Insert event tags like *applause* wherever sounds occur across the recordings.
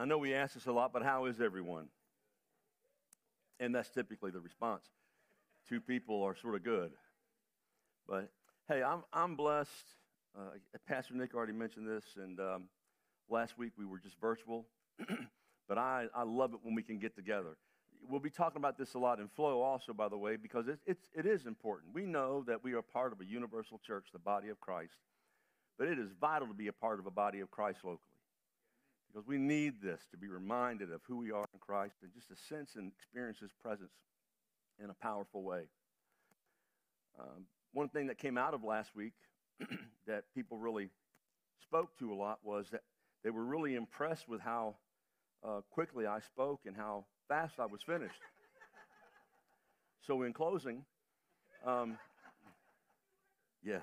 I know we ask this a lot, but how is everyone? And that's typically the response. Two people are sort of good. But hey, I'm, I'm blessed. Uh, Pastor Nick already mentioned this, and um, last week we were just virtual. *clears throat* but I, I love it when we can get together. We'll be talking about this a lot in Flow also, by the way, because it, it's, it is important. We know that we are part of a universal church, the body of Christ, but it is vital to be a part of a body of Christ locally because we need this to be reminded of who we are in Christ and just to sense and experience His presence in a powerful way. Um, one thing that came out of last week *clears throat* that people really spoke to a lot was that they were really impressed with how uh, quickly I spoke and how fast I was finished. *laughs* so, in closing, um, yeah.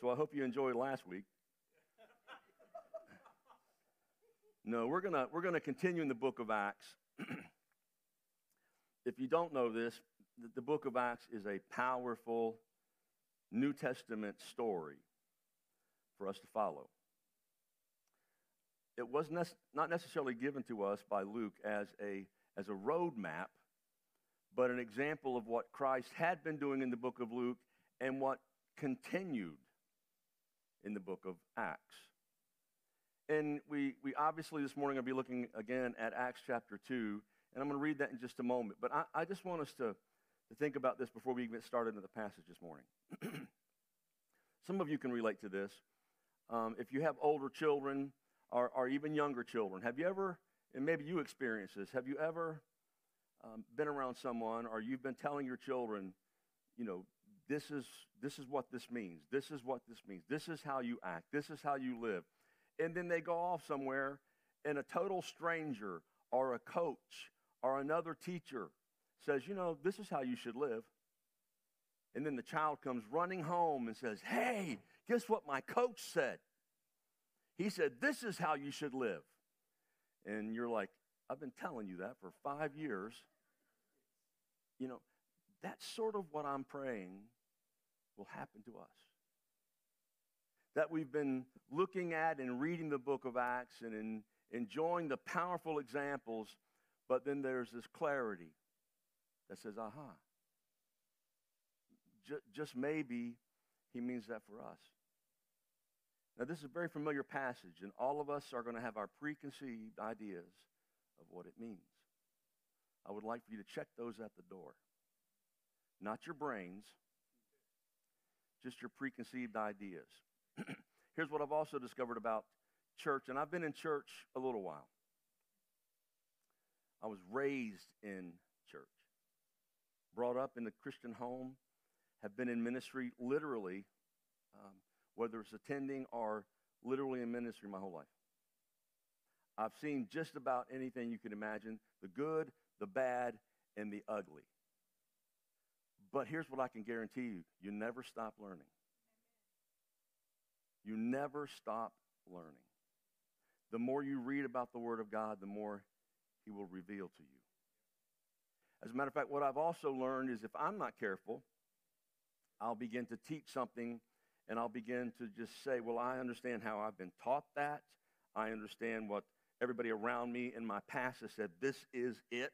So, I hope you enjoyed last week. No, we're going we're gonna continue in the book of Acts. *clears throat* if you don't know this, the, the book of Acts is a powerful New Testament story for us to follow. It was ne- not necessarily given to us by Luke as a, as a roadmap, but an example of what Christ had been doing in the book of Luke and what continued in the book of Acts. And we, we obviously this morning to be looking again at Acts chapter 2, and I'm going to read that in just a moment. But I, I just want us to, to think about this before we get started in the passage this morning. *clears throat* Some of you can relate to this. Um, if you have older children or, or even younger children, have you ever, and maybe you experience this, have you ever um, been around someone or you've been telling your children, you know, this is, this is what this means, this is what this means, this is how you act, this is how you live and then they go off somewhere, and a total stranger or a coach or another teacher says, You know, this is how you should live. And then the child comes running home and says, Hey, guess what my coach said? He said, This is how you should live. And you're like, I've been telling you that for five years. You know, that's sort of what I'm praying will happen to us that we've been looking at and reading the book of Acts and in, enjoying the powerful examples, but then there's this clarity that says, aha, J- just maybe he means that for us. Now, this is a very familiar passage, and all of us are going to have our preconceived ideas of what it means. I would like for you to check those at the door. Not your brains, just your preconceived ideas. *clears throat* Here's what I've also discovered about church, and I've been in church a little while. I was raised in church, brought up in the Christian home, have been in ministry literally, um, whether it's attending or literally in ministry my whole life. I've seen just about anything you can imagine the good, the bad, and the ugly. But here's what I can guarantee you you never stop learning. You never stop learning. The more you read about the Word of God, the more He will reveal to you. As a matter of fact, what I've also learned is if I'm not careful, I'll begin to teach something and I'll begin to just say, Well, I understand how I've been taught that. I understand what everybody around me in my past has said, This is it.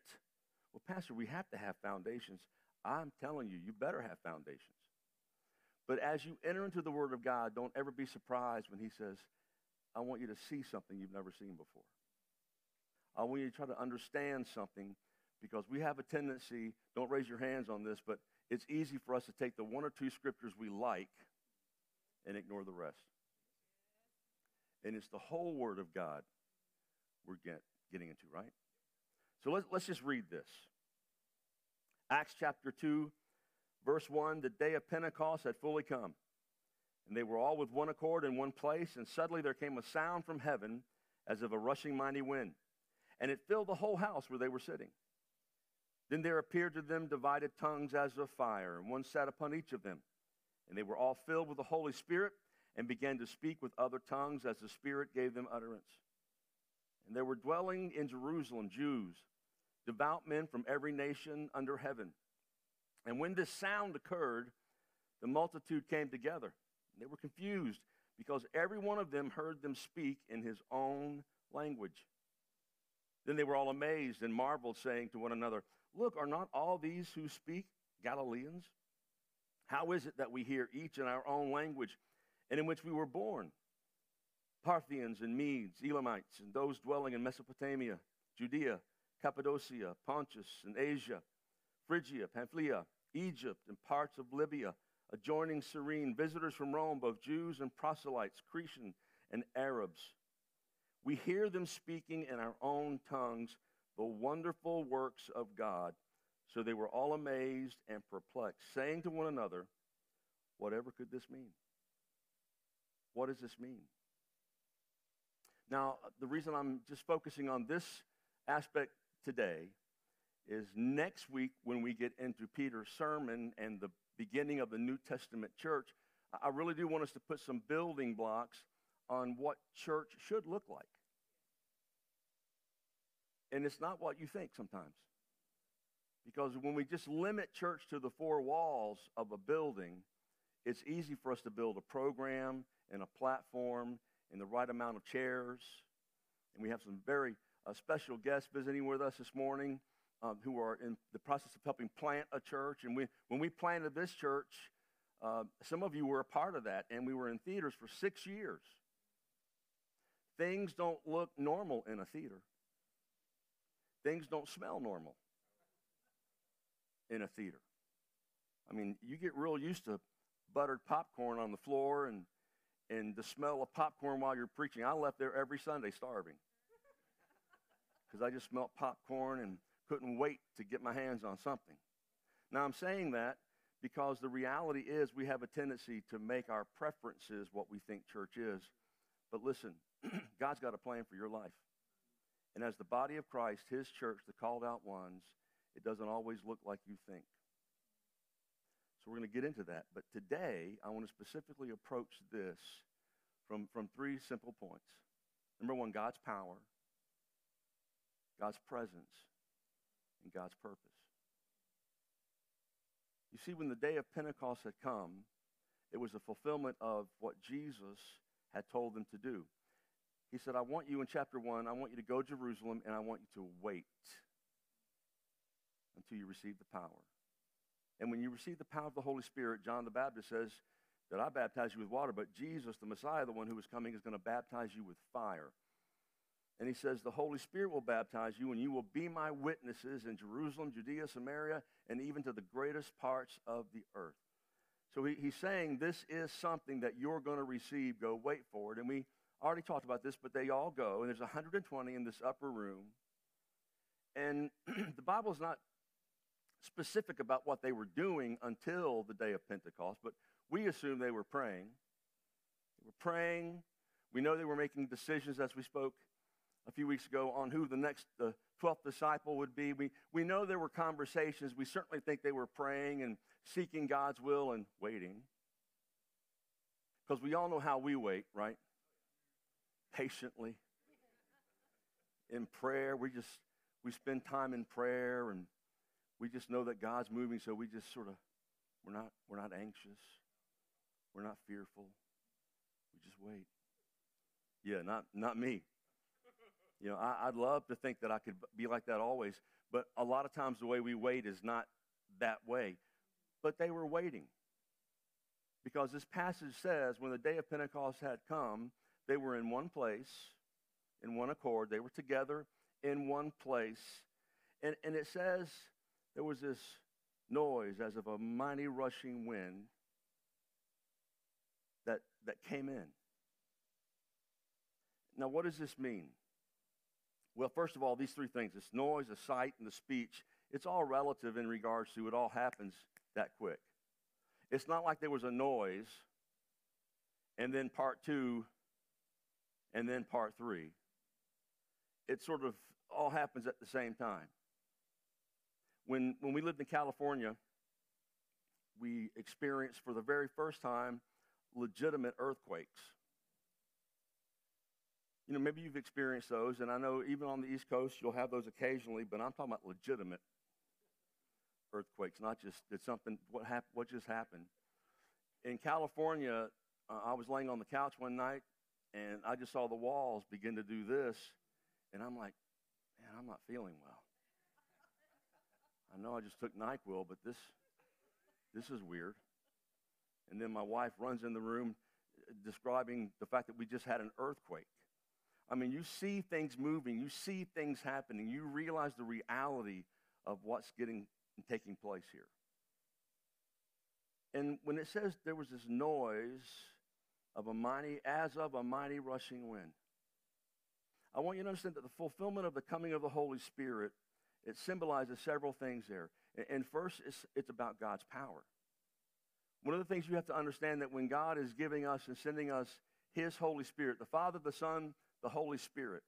Well, Pastor, we have to have foundations. I'm telling you, you better have foundations. But as you enter into the Word of God, don't ever be surprised when He says, I want you to see something you've never seen before. I want you to try to understand something because we have a tendency, don't raise your hands on this, but it's easy for us to take the one or two scriptures we like and ignore the rest. And it's the whole Word of God we're get, getting into, right? So let's, let's just read this. Acts chapter 2, Verse 1 The day of Pentecost had fully come, and they were all with one accord in one place, and suddenly there came a sound from heaven as of a rushing mighty wind, and it filled the whole house where they were sitting. Then there appeared to them divided tongues as of fire, and one sat upon each of them. And they were all filled with the Holy Spirit and began to speak with other tongues as the Spirit gave them utterance. And there were dwelling in Jerusalem Jews, devout men from every nation under heaven. And when this sound occurred, the multitude came together. They were confused because every one of them heard them speak in his own language. Then they were all amazed and marveled, saying to one another, Look, are not all these who speak Galileans? How is it that we hear each in our own language and in which we were born? Parthians and Medes, Elamites, and those dwelling in Mesopotamia, Judea, Cappadocia, Pontus, and Asia, Phrygia, Pamphylia, Egypt, and parts of Libya adjoining Cyrene, visitors from Rome, both Jews and proselytes, Cretan and Arabs. We hear them speaking in our own tongues the wonderful works of God. So they were all amazed and perplexed, saying to one another, Whatever could this mean? What does this mean? Now, the reason I'm just focusing on this aspect today is next week when we get into Peter's sermon and the beginning of the New Testament church, I really do want us to put some building blocks on what church should look like. And it's not what you think sometimes. Because when we just limit church to the four walls of a building, it's easy for us to build a program and a platform and the right amount of chairs. And we have some very uh, special guests visiting with us this morning um, who are in the process of helping plant a church. And we, when we planted this church, uh, some of you were a part of that, and we were in theaters for six years. Things don't look normal in a theater. Things don't smell normal in a theater. I mean, you get real used to buttered popcorn on the floor and, and the smell of popcorn while you're preaching. I left there every Sunday starving *laughs* because I just smelled popcorn and couldn't wait to get my hands on something. Now, I'm saying that because the reality is we have a tendency to make our preferences what we think church is. But listen, *clears throat* God's got a plan for your life. And as the body of Christ, his church, the called out ones, it doesn't always look like you think. So we're going to get into that. But today, I want to specifically approach this from, from three simple points. Number one, God's power, God's presence, and God's purpose. You see, when the day of Pentecost had come, it was a fulfillment of what Jesus had told them to do. He said, I want you in chapter 1, I want you to go to Jerusalem and I want you to wait until you receive the power. And when you receive the power of the Holy Spirit, John the Baptist says that I baptize you with water, but Jesus, the Messiah, the one who is coming, is going to baptize you with fire. And he says, The Holy Spirit will baptize you, and you will be my witnesses in Jerusalem, Judea, Samaria, and even to the greatest parts of the earth. So he, he's saying this is something that you're going to receive. Go wait for it. And we already talked about this, but they all go, and there's 120 in this upper room. And *clears throat* the Bible is not specific about what they were doing until the day of Pentecost, but we assume they were praying. They were praying. We know they were making decisions as we spoke a few weeks ago on who the next the 12th disciple would be. We, we know there were conversations. We certainly think they were praying and seeking God's will and waiting. Because we all know how we wait, right? Patiently. In prayer, we just we spend time in prayer and we just know that God's moving, so we just sort of we're not we're not anxious. We're not fearful. We just wait. Yeah, not not me. You know, I, would love to think that I could be like that always, but a lot of times the way we wait is not that way. But they were waiting. Because this passage says when the day of Pentecost had come, they were in one place, in one accord. They were together in one place. And, and it says there was this noise as of a mighty rushing wind that, that came in. Now, what does this mean? Well, first of all, these three things this noise, the sight, and the speech it's all relative in regards to it all happens that quick. It's not like there was a noise and then part two and then part three. it sort of all happens at the same time. When, when we lived in California, we experienced for the very first time legitimate earthquakes. You know, maybe you've experienced those, and I know even on the East Coast you'll have those occasionally, but I'm talking about legitimate earthquakes, not just did something, what, hap- what just happened. In California, uh, I was laying on the couch one night, and I just saw the walls begin to do this, and I'm like, man, I'm not feeling well. I know I just took NyQuil, but this, this is weird. And then my wife runs in the room uh, describing the fact that we just had an earthquake. I mean, you see things moving, you see things happening, you realize the reality of what's getting taking place here. And when it says there was this noise of a mighty, as of a mighty rushing wind, I want you to understand that the fulfillment of the coming of the Holy Spirit, it symbolizes several things there. And first, it's, it's about God's power. One of the things you have to understand that when God is giving us and sending us His Holy Spirit, the Father, the Son, the Holy Spirit.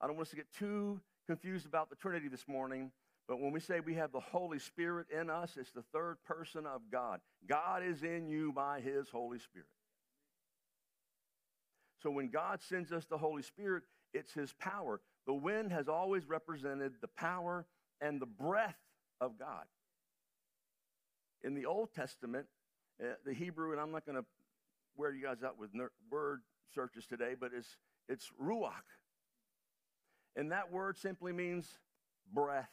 I don't want us to get too confused about the Trinity this morning, but when we say we have the Holy Spirit in us, it's the third person of God. God is in you by His Holy Spirit. So when God sends us the Holy Spirit, it's His power. The wind has always represented the power and the breath of God. In the Old Testament, uh, the Hebrew, and I'm not going to wear you guys out with ner- word searches today, but it's, it's ruach. And that word simply means breath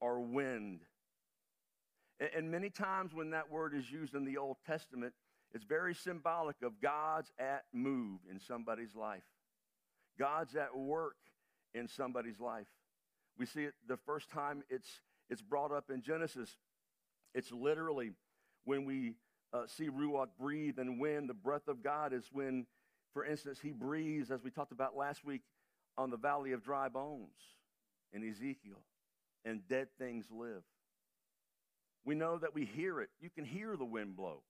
or wind. And, many times when that word is used in the Old Testament, it's very symbolic of God's at move in somebody's life. God's at work in somebody's life. We see it the first time it's, it's brought up in Genesis. It's literally when we uh, see Ruach breathe and wind, the breath of God is when for instance, he breathes, as we talked about last week, on the valley of dry bones in Ezekiel, and dead things live. We know that we hear it. You can hear the wind blow.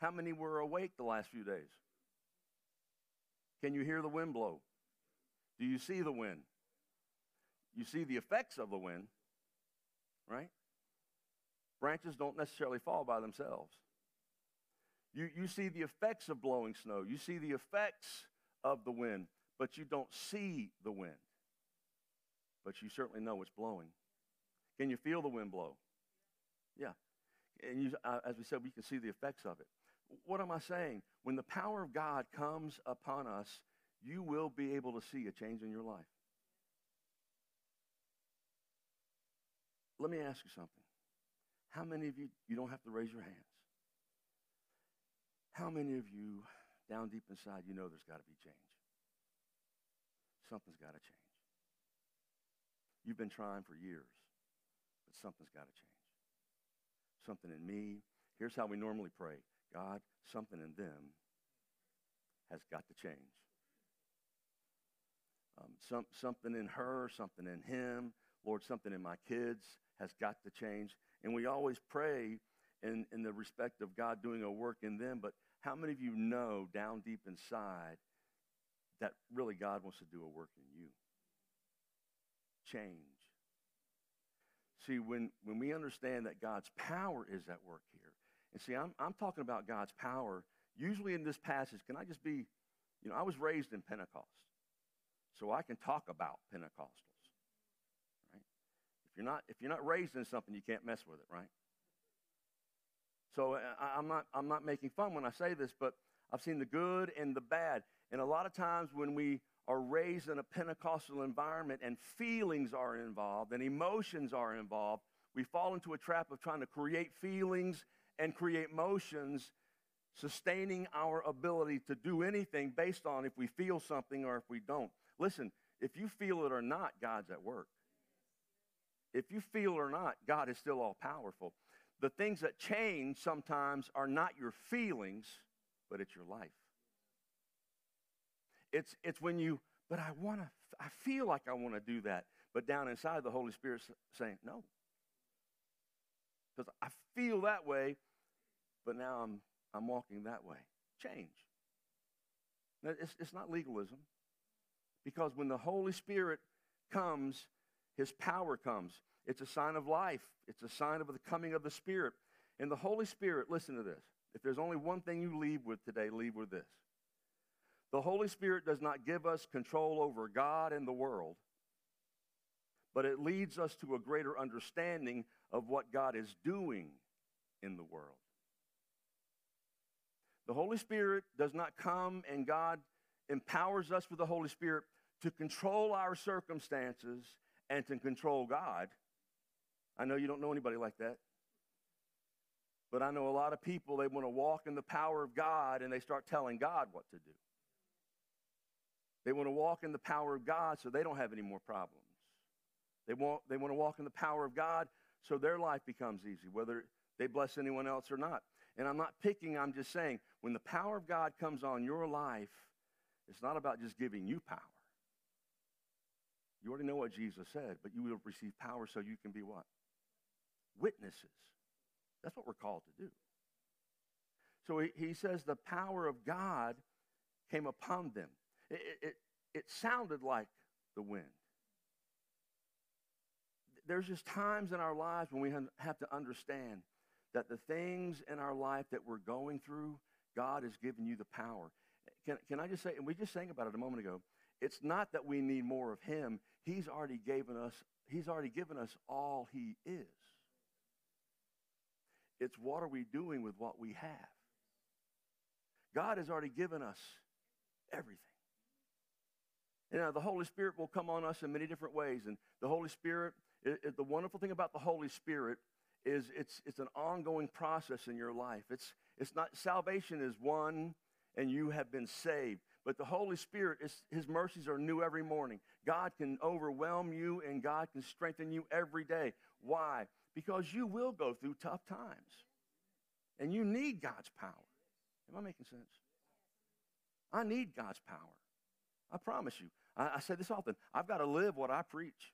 How many were awake the last few days? Can you hear the wind blow? Do you see the wind? You see the effects of the wind, right? Branches don't necessarily fall by themselves. You, you see the effects of blowing snow. You see the effects of the wind, but you don't see the wind. But you certainly know it's blowing. Can you feel the wind blow? Yeah. And you, uh, as we said, we can see the effects of it. What am I saying? When the power of God comes upon us, you will be able to see a change in your life. Let me ask you something. How many of you, you don't have to raise your hands. How many of you, down deep inside, you know there's got to be change? Something's got to change. You've been trying for years, but something's got to change. Something in me. Here's how we normally pray God, something in them has got to change. Um, some, something in her, something in him, Lord, something in my kids has got to change. And we always pray in, in the respect of God doing a work in them, but how many of you know down deep inside that really God wants to do a work in you? Change. See, when, when we understand that God's power is at work here, and see, I'm, I'm talking about God's power, usually in this passage, can I just be, you know, I was raised in Pentecost, so I can talk about Pentecostals, right? If you're not, if you're not raised in something, you can't mess with it, right? So uh, I, am not, I'm not making fun when I say this, but I've seen the good and the bad. And a lot of times when we are raised in a Pentecostal environment and feelings are involved and emotions are involved, we fall into a trap of trying to create feelings and create motions, sustaining our ability to do anything based on if we feel something or if we don't. Listen, if you feel it or not, God's at work. If you feel it or not, God is still all powerful the things that change sometimes are not your feelings, but it's your life. It's, it's when you, but I want to, I feel like I want to do that. But down inside, the Holy Spirit's saying, no. Because I feel that way, but now I'm, I'm walking that way. Change. It's, it's not legalism. Because when the Holy Spirit comes, his power comes. It's a sign of life, it's a sign of the coming of the Spirit. And the Holy Spirit, listen to this. If there's only one thing you leave with today, leave with this. The Holy Spirit does not give us control over God and the world, but it leads us to a greater understanding of what God is doing in the world. The Holy Spirit does not come and God empowers us with the Holy Spirit to control our circumstances and to control God. I know you don't know anybody like that. But I know a lot of people, they want to walk in the power of God and they start telling God what to do. They want to walk in the power of God so they don't have any more problems. They want, they want to walk in the power of God so their life becomes easy, whether they bless anyone else or not. And I'm not picking, I'm just saying, when the power of God comes on your life, it's not about just giving you power. You already know what Jesus said, but you will receive power so you can be what? Witnesses. That's what we're called to do. So he, he says the power of God came upon them. It, it, it sounded like the wind. There's just times in our lives when we have to understand that the things in our life that we're going through, God has given you the power. Can, can I just say, and we just sang about it a moment ago, it's not that we need more of him. He's already given us, he's already given us all he is. It's what are we doing with what we have? God has already given us everything. You know, the Holy Spirit will come on us in many different ways. And the Holy Spirit, it, it, the wonderful thing about the Holy Spirit is it's, it's an ongoing process in your life. It's, it's not, salvation is one and you have been saved. But the Holy Spirit, is, His mercies are new every morning. God can overwhelm you and God can strengthen you every day. Why? Because you will go through tough times. And you need God's power. Am I making sense? I need God's power. I promise you. I, I say this often I've got to live what I preach.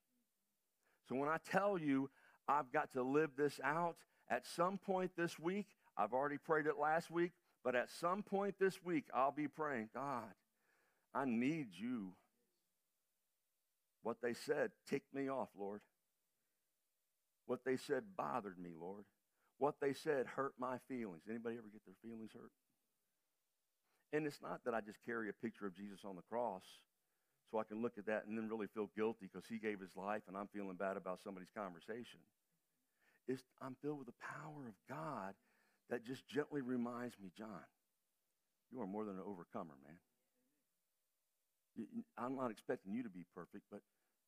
So when I tell you I've got to live this out. At some point this week, I've already prayed it last week, but at some point this week, I'll be praying, God, I need you. What they said ticked me off, Lord. What they said bothered me, Lord. What they said hurt my feelings. Anybody ever get their feelings hurt? And it's not that I just carry a picture of Jesus on the cross so I can look at that and then really feel guilty because he gave his life and I'm feeling bad about somebody's conversation. It's, I'm filled with the power of God that just gently reminds me, John, you are more than an overcomer, man. I'm not expecting you to be perfect, but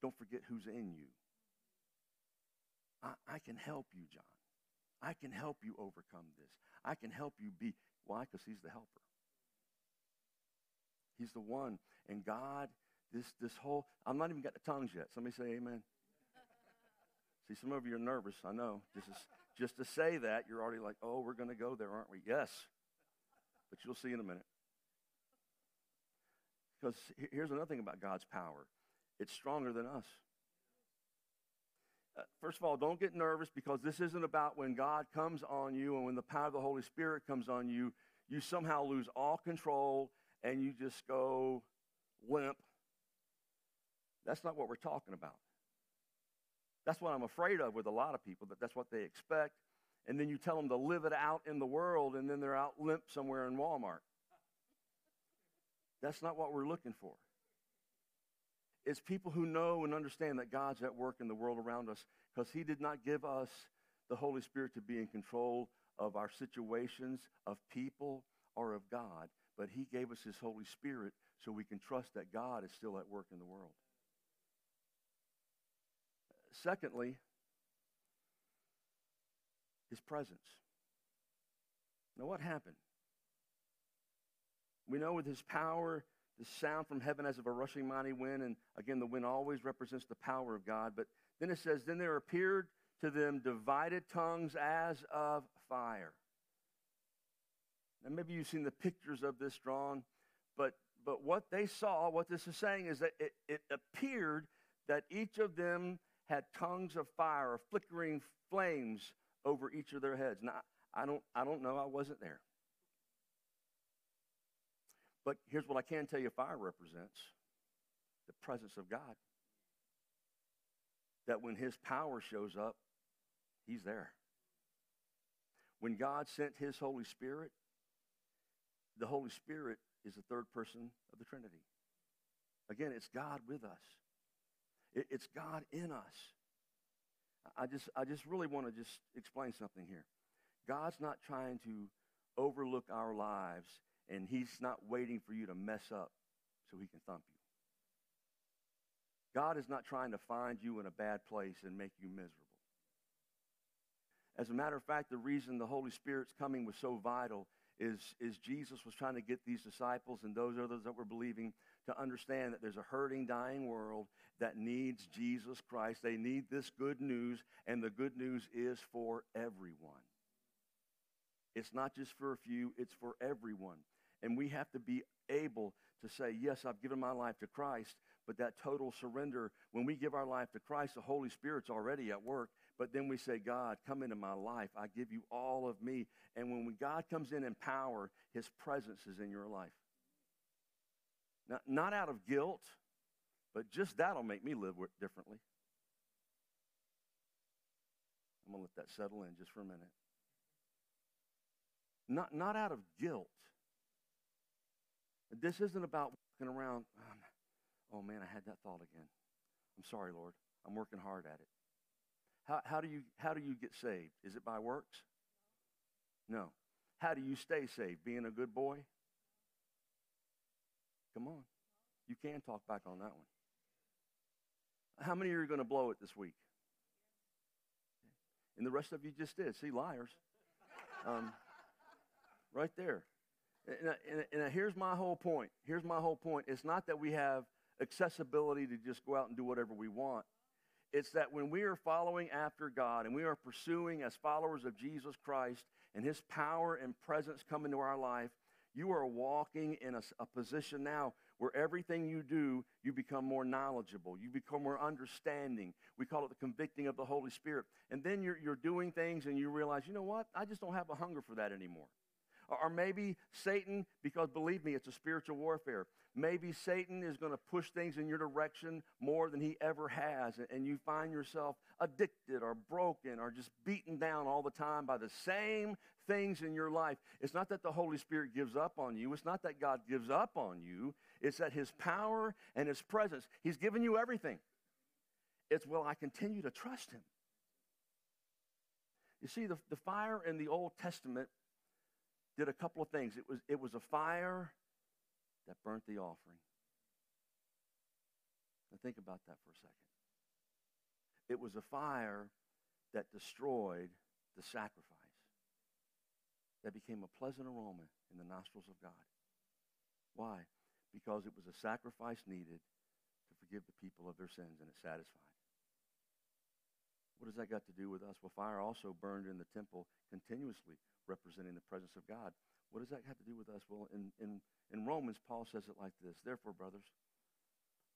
don't forget who's in you. I, I can help you, John. I can help you overcome this. I can help you be. Why? Because he's the helper. He's the one. And God, this, this whole, I'm not even got the tongues yet. Somebody say amen. See, some of you are nervous, I know. This as, just to say that, you're already like, oh, we're going to go there, aren't we? Yes. But you'll see in a minute. Because here's another thing about God's power it's stronger than us. Uh, first of all, don't get nervous because this isn't about when God comes on you and when the power of the Holy Spirit comes on you, you somehow lose all control and you just go limp. That's not what we're talking about. That's what I'm afraid of with a lot of people, that that's what they expect. And then you tell them to live it out in the world, and then they're out limp somewhere in Walmart. That's not what we're looking for. It's people who know and understand that God's at work in the world around us because He did not give us the Holy Spirit to be in control of our situations, of people, or of God, but He gave us His Holy Spirit so we can trust that God is still at work in the world. Secondly, his presence. Now, what happened? We know with his power, the sound from heaven as of a rushing mighty wind, and again, the wind always represents the power of God. But then it says, Then there appeared to them divided tongues as of fire. Now, maybe you've seen the pictures of this drawn, but, but what they saw, what this is saying, is that it, it appeared that each of them had tongues of fire or flickering flames over each of their heads. Now, I don't, I don't know. I wasn't there. But here's what I can tell you fire represents the presence of God. That when his power shows up, he's there. When God sent his Holy Spirit, the Holy Spirit is the third person of the Trinity. Again, it's God with us. It, it's God in us. I just, I just really want to just explain something here. God's not trying to overlook our lives, and he's not waiting for you to mess up so he can thump you. God is not trying to find you in a bad place and make you miserable. As a matter of fact, the reason the Holy Spirit's coming was so vital is, is Jesus was trying to get these disciples and those others that were believing to understand that there's a hurting, dying world that needs Jesus Christ. They need this good news, and the good news is for everyone. It's not just for a few, it's for everyone. And we have to be able to say, Yes, I've given my life to Christ, but that total surrender, when we give our life to Christ, the Holy Spirit's already at work. But then we say, God, come into my life. I give you all of me. And when God comes in in power, his presence is in your life. Not, not out of guilt, but just that'll make me live differently. I'm going to let that settle in just for a minute. Not, not out of guilt. This isn't about walking around, oh man, I had that thought again. I'm sorry, Lord. I'm working hard at it. How, how, do you, how do you get saved? Is it by works? No. How do you stay saved? Being a good boy? Come on. You can talk back on that one. How many of you are going to blow it this week? And the rest of you just did. See, liars. Um, right there. And, and, and here's my whole point. Here's my whole point. It's not that we have accessibility to just go out and do whatever we want. It's that when we are following after God and we are pursuing as followers of Jesus Christ and his power and presence come into our life, you are walking in a, a, position now where everything you do, you become more knowledgeable. You become more understanding. We call it the convicting of the Holy Spirit. And then you're, you're doing things and you realize, you know what? I just don't have a hunger for that anymore. Or maybe Satan, because believe me, it's a spiritual warfare. Maybe Satan is going to push things in your direction more than he ever has, and you find yourself addicted or broken or just beaten down all the time by the same things in your life. It's not that the Holy Spirit gives up on you, it's not that God gives up on you, it's that his power and his presence, he's given you everything. It's, will I continue to trust him? You see, the, the fire in the Old Testament did a couple of things. It was, it was a fire that burnt the offering. Now think about that for a second. It was a fire that destroyed the sacrifice, that became a pleasant aroma in the nostrils of God. Why? Because it was a sacrifice needed to forgive the people of their sins, and it satisfied. What has that got to do with us? Well, fire also burned in the temple continuously, representing the presence of God. What does that have to do with us? Well, in, in, in Romans, Paul says it like this Therefore, brothers,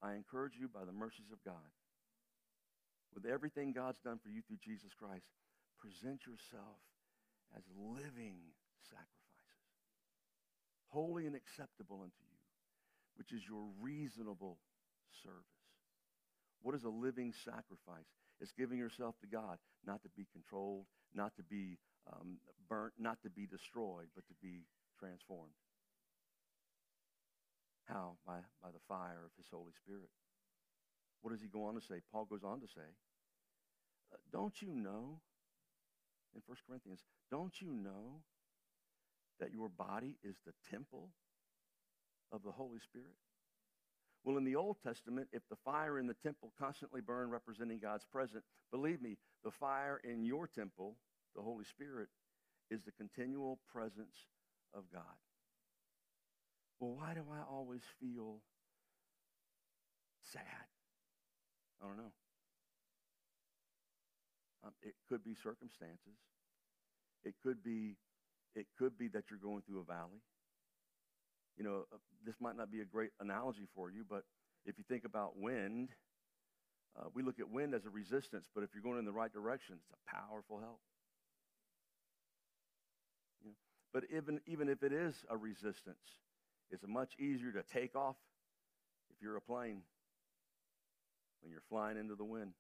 I encourage you by the mercies of God, with everything God's done for you through Jesus Christ, present yourself as living sacrifices, holy and acceptable unto you, which is your reasonable service. What is a living sacrifice? It's giving yourself to God, not to be controlled, not to be um, burnt, not to be destroyed, but to be transformed. How? By, by the fire of his Holy Spirit. What does he go on to say? Paul goes on to say, uh, Don't you know, in 1 Corinthians, don't you know that your body is the temple of the Holy Spirit? Well, in the Old Testament, if the fire in the temple constantly burned representing God's presence, believe me, the fire in your temple, the Holy Spirit, is the continual presence of God. Well, why do I always feel sad? I don't know. Um, it could be circumstances. It could be, it could be that you're going through a valley you know, uh, this might not be a great analogy for you, but if you think about wind, uh, we look at wind as a resistance, but if you're going in the right direction, it's a powerful help. You know? But even, even if it is a resistance, it's much easier to take off if you're a plane when you're flying into the wind.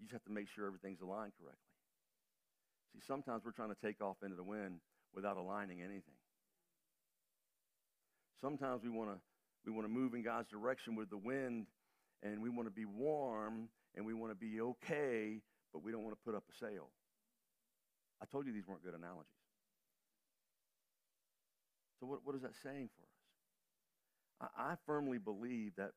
You just have to make sure everything's aligned correctly. See, sometimes we're trying to take off into the wind without aligning anything. Sometimes we want to we want to move in God's direction with the wind and we want to be warm and we want to be okay, but we don't want to put up a sail. I told you these weren't good analogies. So, what, what is that saying for us? I, I firmly believe that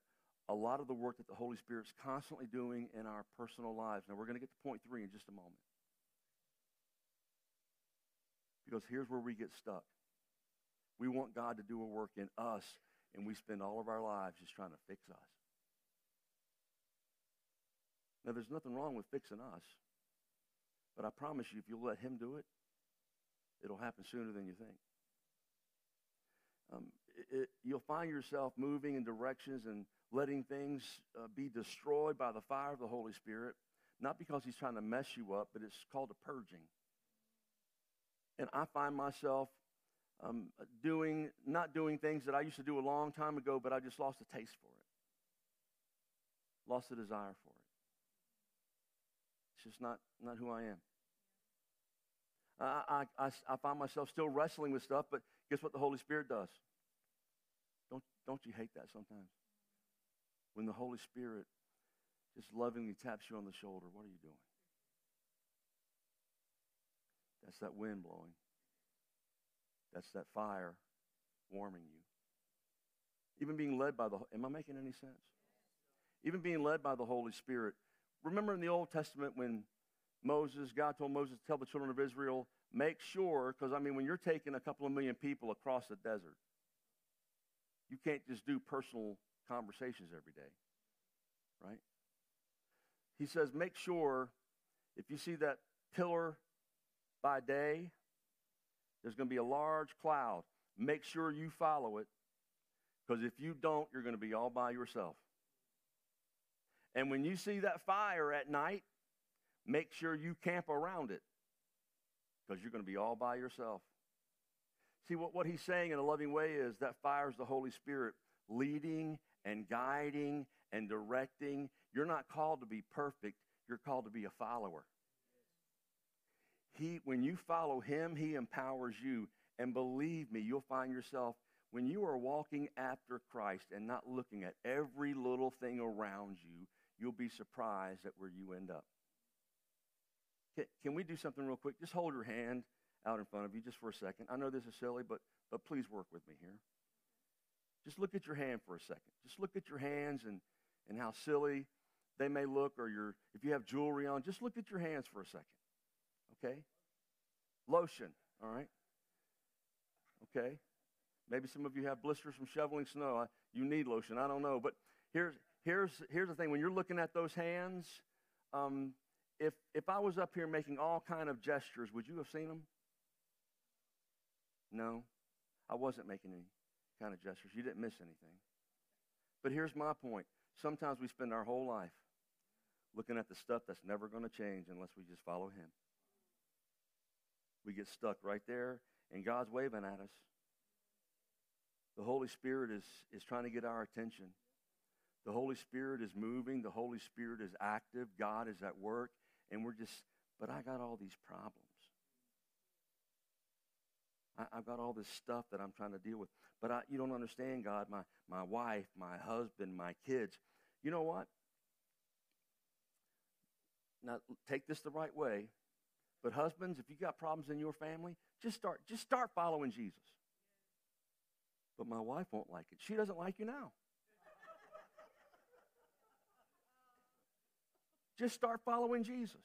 a lot of the work that the Holy Spirit's constantly doing in our personal lives. Now, we're going to get to point three in just a moment. Because here's where we get stuck. We want God to do a work in us, and we spend all of our lives just trying to fix us. Now, there's nothing wrong with fixing us, but I promise you, if you'll let Him do it, it'll happen sooner than you think. Um, it, it, you'll find yourself moving in directions and letting things uh, be destroyed by the fire of the Holy Spirit, not because He's trying to mess you up, but it's called a purging. And I find myself um, doing, not doing things that I used to do a long time ago, but I just lost a taste for it, lost a desire for it. It's just not, not who I am. I, I, I, find myself still wrestling with stuff, but guess what the Holy Spirit does? Don't, don't you hate that sometimes? When the Holy Spirit just lovingly taps you on the shoulder, what are you doing? That's that wind blowing. That's that fire warming you. Even being led by the, am I making any sense? Even being led by the Holy Spirit. Remember in the Old Testament when Moses, God told Moses to tell the children of Israel, make sure, because I mean, when you're taking a couple of million people across the desert, you can't just do personal conversations every day, right? He says, make sure if you see that pillar by day, there's going to be a large cloud. Make sure you follow it, because if you don't, you're going to be all by yourself. And when you see that fire at night, make sure you camp around it because you're going to be all by yourself. See, what, what he's saying in a loving way is that fire is the Holy Spirit leading and guiding and directing. You're not called to be perfect, you're called to be a follower. He, when you follow him, he empowers you. And believe me, you'll find yourself, when you are walking after Christ and not looking at every little thing around you, you'll be surprised at where you end up. Can, we do something real quick? Just hold your hand out in front of you just for a second. I know this is silly, but, but please work with me here. Just look at your hand for a second. Just look at your hands and, and how silly they may look, or your, if you have jewelry on, just look at your hands for a second. Okay? Lotion, all right? Okay? Maybe some of you have blisters from shoveling snow. You need lotion. I don't know. But here's, here's, here's the thing. When you're looking at those hands, um, if, if I was up here making all kind of gestures, would you have seen them? No, I wasn't making any kind of gestures. You didn't miss anything. But here's my point. Sometimes we spend our whole life looking at the stuff that's never going to change unless we just follow Him. We get stuck right there, and God's waving at us. The Holy Spirit is, is trying to get our attention. The Holy Spirit is moving. The Holy Spirit is active. God is at work. And we're just, but I got all these problems. I, have got all this stuff that I'm trying to deal with. But I, you don't understand, God, my, my wife, my husband, my kids. You know what? Now, take this the right way. But husbands, if you got problems in your family, just start, just start following Jesus. But my wife won't like it. She doesn't like you now. Just start following Jesus.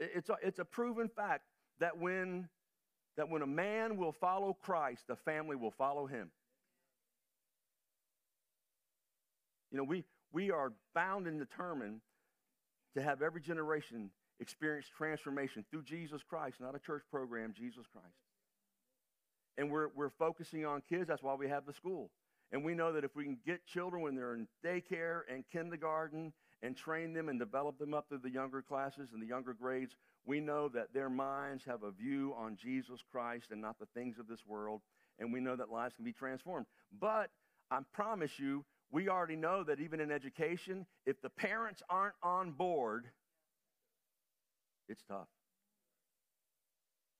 It's a, it's a proven fact that when, that when a man will follow Christ, the family will follow him. You know, we, we are bound and determined to have every generation experience transformation through Jesus Christ, not a church program, Jesus Christ. And we're, we're focusing on kids. That's why we have the school. And we know that if we can get children when they're in daycare and kindergarten and train them and develop them up through the younger classes and the younger grades, we know that their minds have a view on Jesus Christ and not the things of this world. And we know that lives can be transformed. But I promise you, we already know that even in education, if the parents aren't on board, it's tough.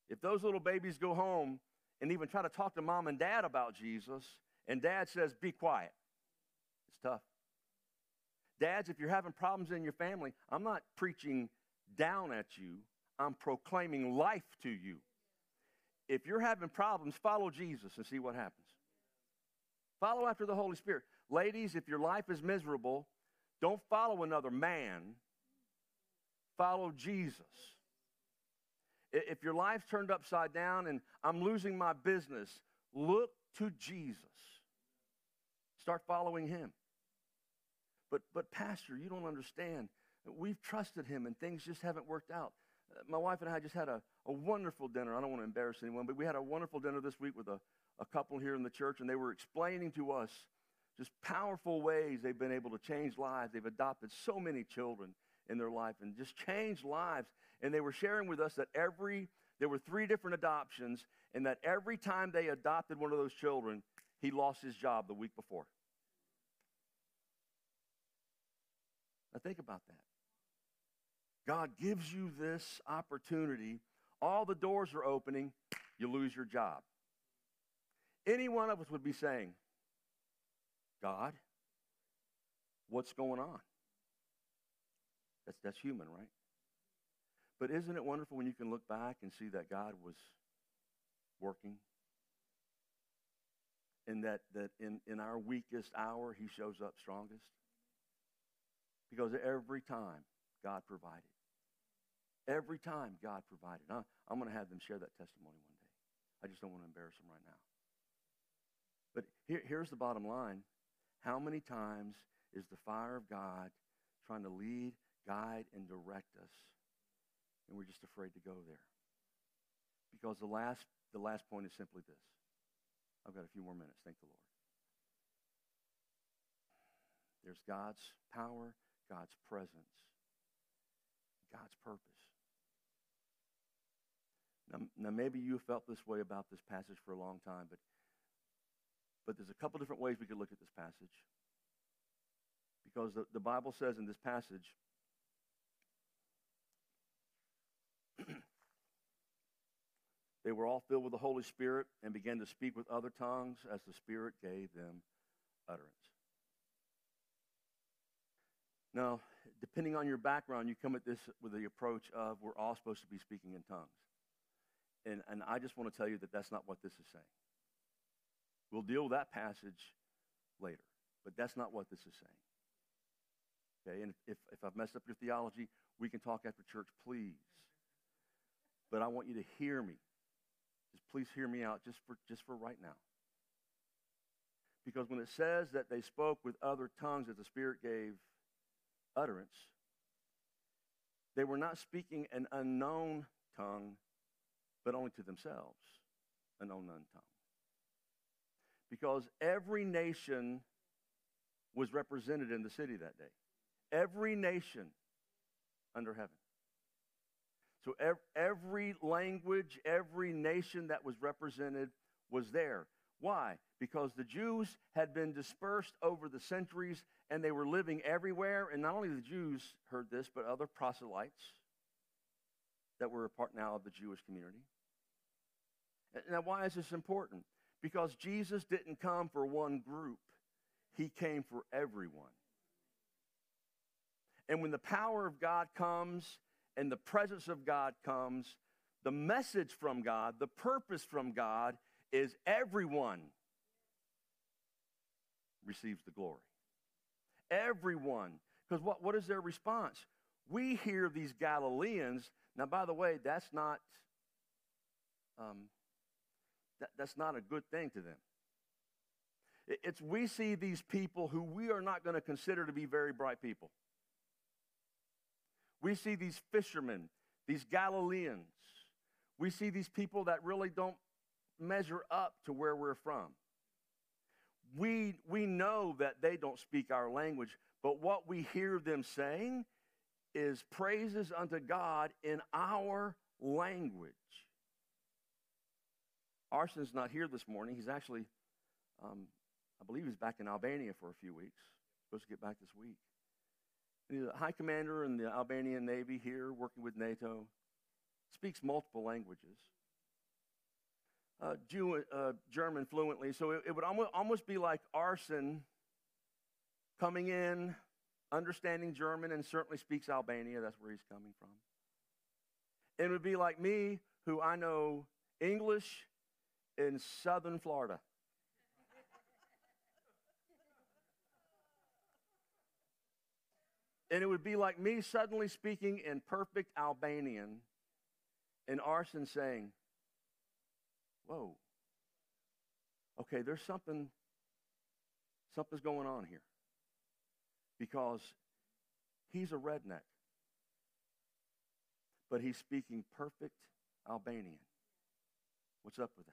If those little babies go home and even try to talk to mom and dad about Jesus, and dad says, be quiet, it's tough. Dads, if you're having problems in your family, I'm not preaching down at you, I'm proclaiming life to you. If you're having problems, follow Jesus and see what happens. Follow after the Holy Spirit. Ladies, if your life is miserable, don't follow another man, follow Jesus. If your life's turned upside down and I'm losing my business, look to Jesus. Start following him. But, but Pastor, you don't understand. We've trusted him and things just haven't worked out. Uh, my wife and I just had a, a wonderful dinner. I don't want to embarrass anyone, but we had a wonderful dinner this week with a, a couple here in the church, and they were explaining to us just powerful ways they've been able to change lives. They've adopted so many children in their life and just changed lives. And they were sharing with us that every, there were three different adoptions, and that every time they adopted one of those children, he lost his job the week before. Now, think about that. God gives you this opportunity. All the doors are opening, you lose your job. Any one of us would be saying, God, what's going on? That's, that's human, right? But isn't it wonderful when you can look back and see that God was working? And that, that in, in our weakest hour, he shows up strongest? Because every time God provided. Every time God provided. I, I'm going to have them share that testimony one day. I just don't want to embarrass them right now. But here, here's the bottom line. How many times is the fire of God trying to lead, guide, and direct us, and we're just afraid to go there? Because the last, the last point is simply this. I've got a few more minutes. Thank the Lord. There's God's power God's presence, God's purpose. Now, now maybe you felt this way about this passage for a long time, but, but there's a couple different ways we could look at this passage. Because the, the Bible says in this passage, *clears throat* they were all filled with the Holy Spirit and began to speak with other tongues as the Spirit gave them utterance. Now, depending on your background, you come at this with the approach of we're all supposed to be speaking in tongues. And, and I just want to tell you that that's not what this is saying. We'll deal with that passage later, but that's not what this is saying. Okay, and if, if I've messed up your theology, we can talk after church, please. But I want you to hear me. Just please hear me out just for, just for right now. Because when it says that they spoke with other tongues that the Spirit gave utterance. They were not speaking an unknown tongue, but only to themselves, an unknown tongue. Because every nation was represented in the city that day. Every nation under heaven. So every language, every nation that was represented was there. Why? Because the Jews had been dispersed over the centuries and they were living everywhere. And not only the Jews heard this, but other proselytes that were a part now of the Jewish community. Now, why is this important? Because Jesus didn't come for one group, he came for everyone. And when the power of God comes and the presence of God comes, the message from God, the purpose from God is everyone receives the glory. Everyone. Because what, what is their response? We hear these Galileans. Now, by the way, that's not um, that, that's not a good thing to them. It, it's we see these people who we are not going to consider to be very bright people. We see these fishermen, these Galileans. We see these people that really don't measure up to where we're from. We, we know that they don't speak our language, but what we hear them saying is praises unto God in our language. Arsen's not here this morning. He's actually um, I believe he's back in Albania for a few weeks. Supposed to get back this week. He's a high commander in the Albanian Navy here, working with NATO. Speaks multiple languages. Uh, Jew, uh, German fluently. So it, it would almost, almost be like Arsen coming in, understanding German, and certainly speaks Albania. That's where he's coming from. It would be like me, who I know English in southern Florida. and it would be like me suddenly speaking in perfect Albanian and Arsen saying, Whoa. Okay, there's something, something's going on here. Because he's a redneck, but he's speaking perfect Albanian. What's up with that?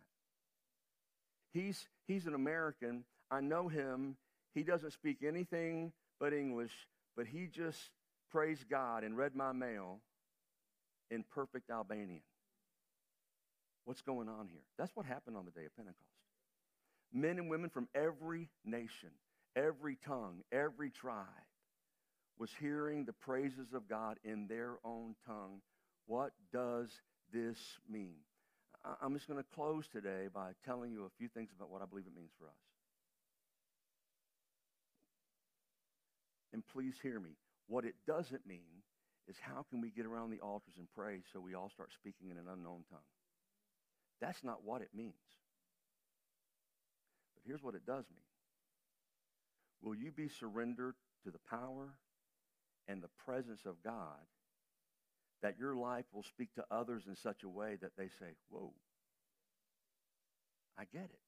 He's, he's an American. I know him. He doesn't speak anything but English, but he just praised God and read my mail in perfect Albanian. What's going on here? That's what happened on the day of Pentecost. Men and women from every nation, every tongue, every tribe was hearing the praises of God in their own tongue. What does this mean? I'm just going to close today by telling you a few things about what I believe it means for us. And please hear me. What it doesn't mean is how can we get around the altars and pray so we all start speaking in an unknown tongue? That's not what it means. But here's what it does mean. Will you be surrendered to the power and the presence of God that your life will speak to others in such a way that they say, Whoa, I get it.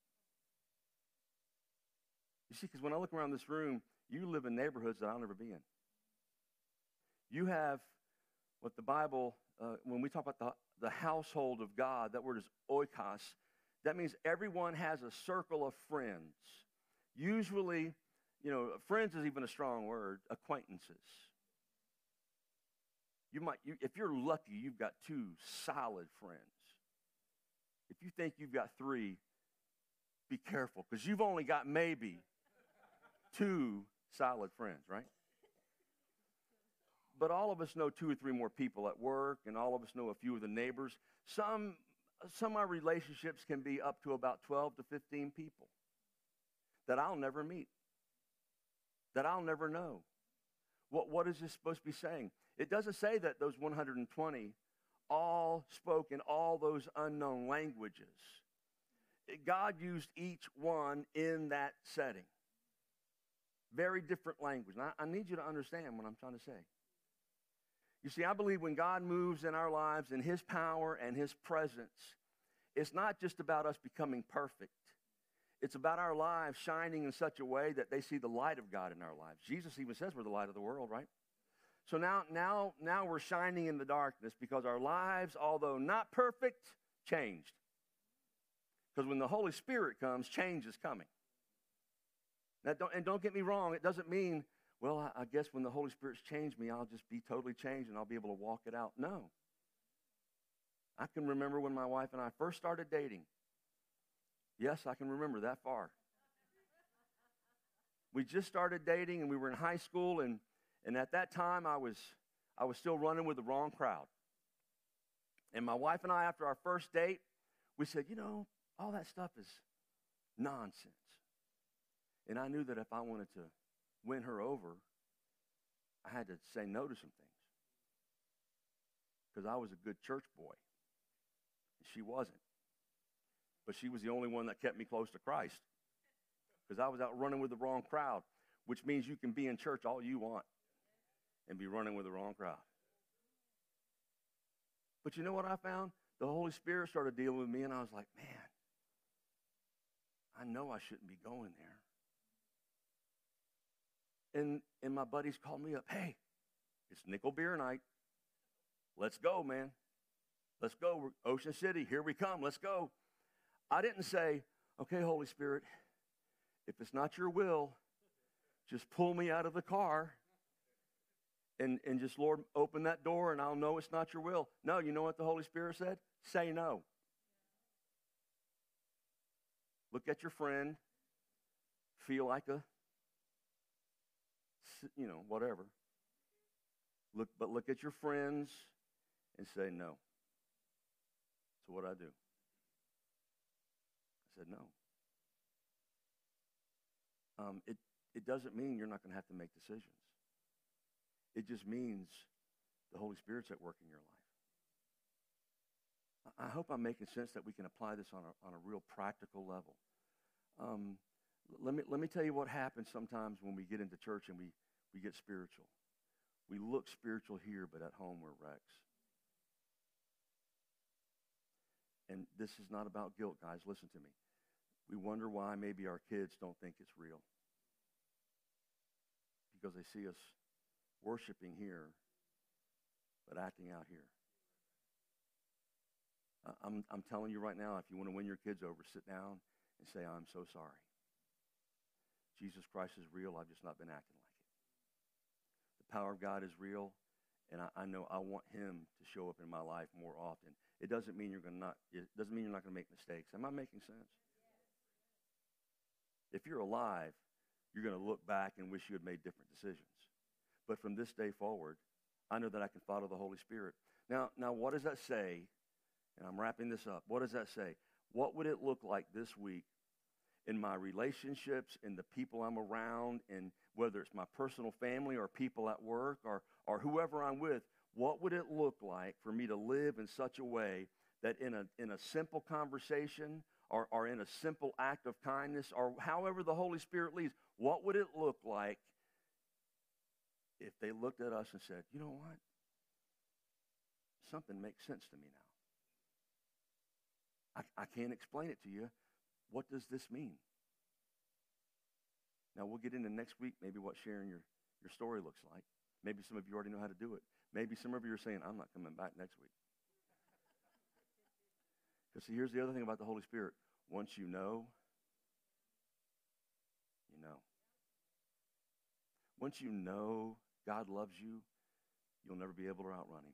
You see, because when I look around this room, you live in neighborhoods that I'll never be in. You have what the Bible, uh, when we talk about the the household of God. That word is oikos. That means everyone has a circle of friends. Usually, you know, friends is even a strong word, acquaintances. You might, you, if you're lucky, you've got two solid friends. If you think you've got three, be careful because you've only got maybe two solid friends, right? But all of us know two or three more people at work, and all of us know a few of the neighbors. Some, some of our relationships can be up to about 12 to 15 people that I'll never meet, that I'll never know. What, what is this supposed to be saying? It doesn't say that those 120 all spoke in all those unknown languages. God used each one in that setting. Very different language. I need you to understand what I'm trying to say. You see, I believe when God moves in our lives in His power and His presence, it's not just about us becoming perfect. It's about our lives shining in such a way that they see the light of God in our lives. Jesus even says we're the light of the world, right? So now, now, now we're shining in the darkness because our lives, although not perfect, changed. Because when the Holy Spirit comes, change is coming. Now, don't, and don't get me wrong, it doesn't mean well, I, guess when the Holy Spirit's changed me, I'll just be totally changed and I'll be able to walk it out. No. I can remember when my wife and I first started dating. Yes, I can remember that far. We just started dating and we were in high school and, and at that time I was I was still running with the wrong crowd. And my wife and I, after our first date, we said, you know, all that stuff is nonsense. And I knew that if I wanted to win her over, I had to say no to some things. Because I was a good church boy. She wasn't. But she was the only one that kept me close to Christ. Because I was out running with the wrong crowd, which means you can be in church all you want and be running with the wrong crowd. But you know what I found? The Holy Spirit started dealing with me, and I was like, man, I know I shouldn't be going there. And, and my buddies called me up, hey, it's nickel beer night. Let's go, man. Let's go. Ocean City, here we come. Let's go. I didn't say, okay, Holy Spirit, if it's not your will, just pull me out of the car and, and just, Lord, open that door and I'll know it's not your will. No, you know what the Holy Spirit said? Say no. Look at your friend, feel like a, you know, whatever. Look, but look at your friends and say no. So what I do? I said no. Um, it it doesn't mean you're not going to have to make decisions. It just means the Holy Spirit's at work in your life. I hope I'm making sense that we can apply this on a, on a real practical level. Um, let, me, let me tell you what happens sometimes when we get into church and we, we get spiritual. We look spiritual here, but at home we're wrecks. And this is not about guilt, guys. Listen to me. We wonder why maybe our kids don't think it's real. Because they see us worshiping here, but acting out here. I'm, I'm telling you right now, if you want to win your kids over, sit down and say, I'm so sorry. Jesus Christ is real. I've just not been acting like. The power of God is real, and I, I know I want Him to show up in my life more often. It doesn't mean you're to not. It doesn't mean you're not going to make mistakes. Am I making sense? If you're alive, you're going to look back and wish you had made different decisions. But from this day forward, I know that I can follow the Holy Spirit. Now, now, what does that say and I'm wrapping this up. What does that say? What would it look like this week in my relationships, in the people I'm around, and whether it's my personal family or people at work or, or whoever I'm with? What would it look like for me to live in such a way that in a, in a simple conversation or, or in a simple act of kindness or however the Holy Spirit leads, what would it look like if they looked at us and said, you know what? Something makes sense to me now. I, I can't explain it to you. What does this mean? Now, we'll get into next week maybe what sharing your, your story looks like. Maybe some of you already know how to do it. Maybe some of you are saying, I'm not coming back next week. *laughs* Because see, here's the other thing about the Holy Spirit. Once you know, you know. Once you know God loves you, you'll never be able to outrun him.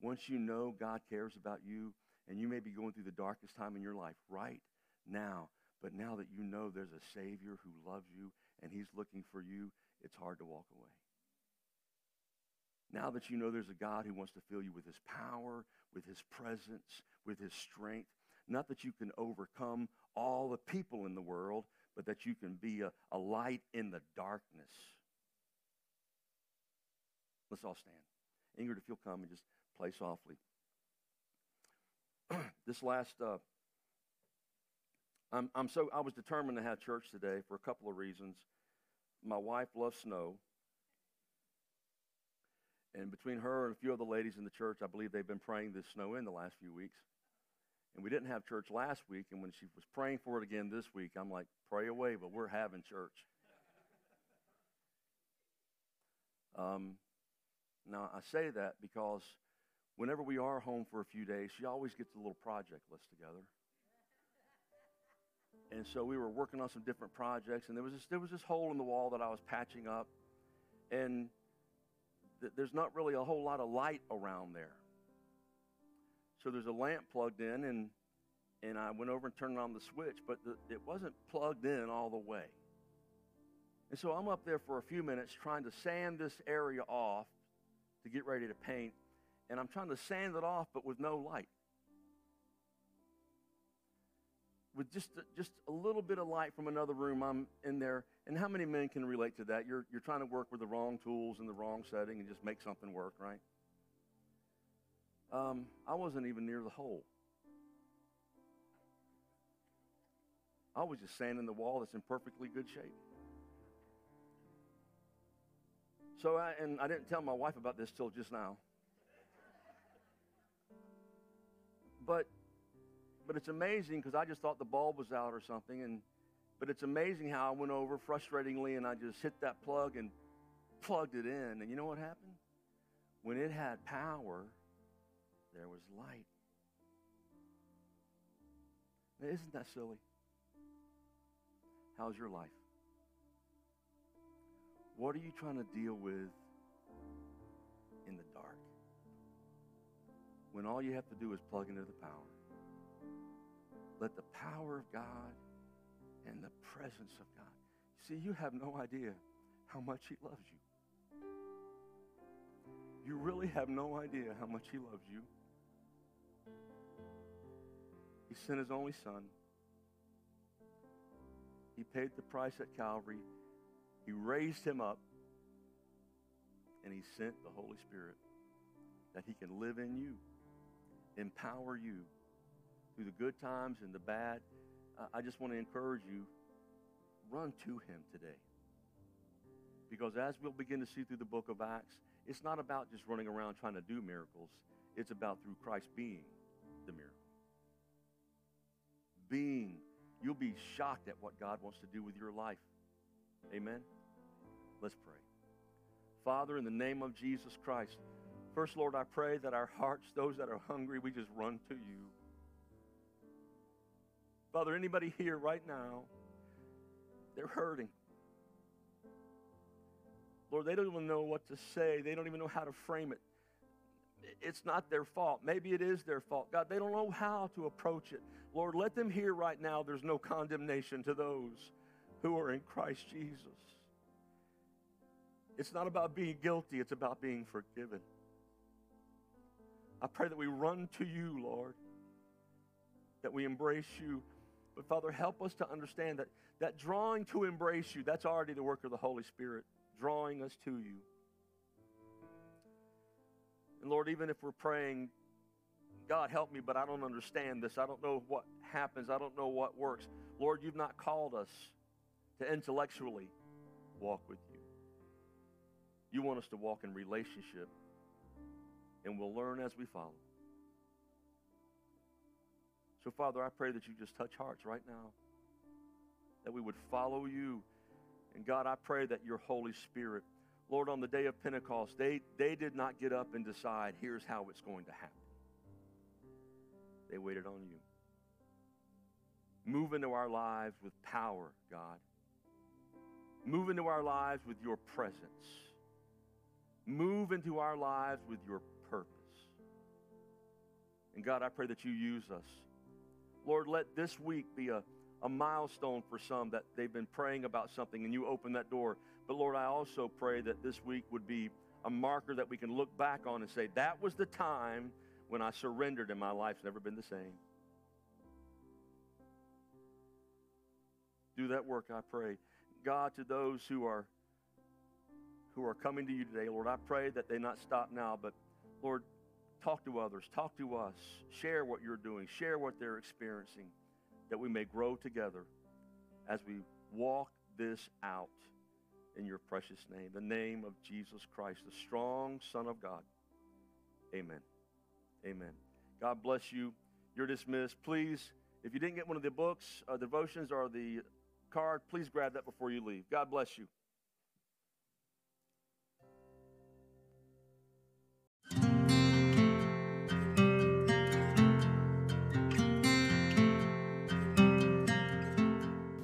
Once you know God cares about you, and you may be going through the darkest time in your life right now. But now that you know there's a Savior who loves you and he's looking for you, it's hard to walk away. Now that you know there's a God who wants to fill you with his power, with his presence, with his strength, not that you can overcome all the people in the world, but that you can be a, a light in the darkness. Let's all stand. Ingrid, if you'll come and just play softly. *clears throat* this last, uh, I'm, I'm so, I was determined to have church today for a couple of reasons. My wife loves snow. And between her and a few other ladies in the church, I believe they've been praying this snow in the last few weeks. And we didn't have church last week. And when she was praying for it again this week, I'm like, pray away, but we're having church. Um, now, I say that because whenever we are home for a few days, she always gets a little project list together. And so we were working on some different projects, and there was this, there was this hole in the wall that I was patching up, and th- there's not really a whole lot of light around there. So there's a lamp plugged in, and and I went over and turned on the switch, but the, it wasn't plugged in all the way. And so I'm up there for a few minutes trying to sand this area off to get ready to paint, and I'm trying to sand it off, but with no light. With just a, just a little bit of light from another room, I'm in there. And how many men can relate to that? You're, you're trying to work with the wrong tools in the wrong setting and just make something work, right? Um, I wasn't even near the hole. I was just sanding the wall that's in perfectly good shape. So, I, and I didn't tell my wife about this till just now. But, but it's amazing because I just thought the bulb was out or something. And, but it's amazing how I went over frustratingly and I just hit that plug and plugged it in. And you know what happened? When it had power, there was light. Now, isn't that silly? How's your life? What are you trying to deal with in the dark? when all you have to do is plug into the power. Let the power of God and the presence of God. See, you have no idea how much He loves you. You really have no idea how much He loves you. He sent His only Son. He paid the price at Calvary. He raised Him up. And He sent the Holy Spirit that He can live in you, empower you through the good times and the bad. I just want to encourage you run to Him today. Because as we'll begin to see through the book of Acts, it's not about just running around trying to do miracles. It's about through Christ being the miracle. Being, you'll be shocked at what God wants to do with your life. Amen? Let's pray. Father, in the name of Jesus Christ, first, Lord, I pray that our hearts, those that are hungry, we just run to you. Father, anybody here right now, they're hurting. Lord, they don't even know what to say. They don't even know how to frame it. It's not their fault. Maybe it is their fault. God, they don't know how to approach it. Lord, let them hear right now there's no condemnation to those who are in Christ Jesus. It's not about being guilty, it's about being forgiven. I pray that we run to you, Lord, that we embrace you. But Father, help us to understand that that drawing to embrace you, that's already the work of the Holy Spirit drawing us to you. And Lord, even if we're praying, God, help me, but I don't understand this. I don't know what happens. I don't know what works. Lord, you've not called us to intellectually walk with you. You want us to walk in relationship, and we'll learn as we follow. So, Father, I pray that you just touch hearts right now, that we would follow you and God, I pray that your Holy Spirit, Lord, on the day of Pentecost, they, they did not get up and decide, here's how it's going to happen. They waited on you. Move into our lives with power, God. Move into our lives with your presence. Move into our lives with your purpose. And God, I pray that you use us. Lord, let this week be a a milestone for some that they've been praying about something and you open that door. But Lord, I also pray that this week would be a marker that we can look back on and say, that was the time when I surrendered and my life's never been the same. Do that work, I pray. God, to those who are who are coming to you today, Lord, I pray that they not stop now, but Lord, talk to others, talk to us, share what you're doing, share what they're experiencing that we may grow together as we walk this out in your precious name, the name of Jesus Christ, the strong Son of God. Amen. Amen. God bless you. You're dismissed. Please, if you didn't get one of the books, uh, devotions, or the card, please grab that before you leave. God bless you.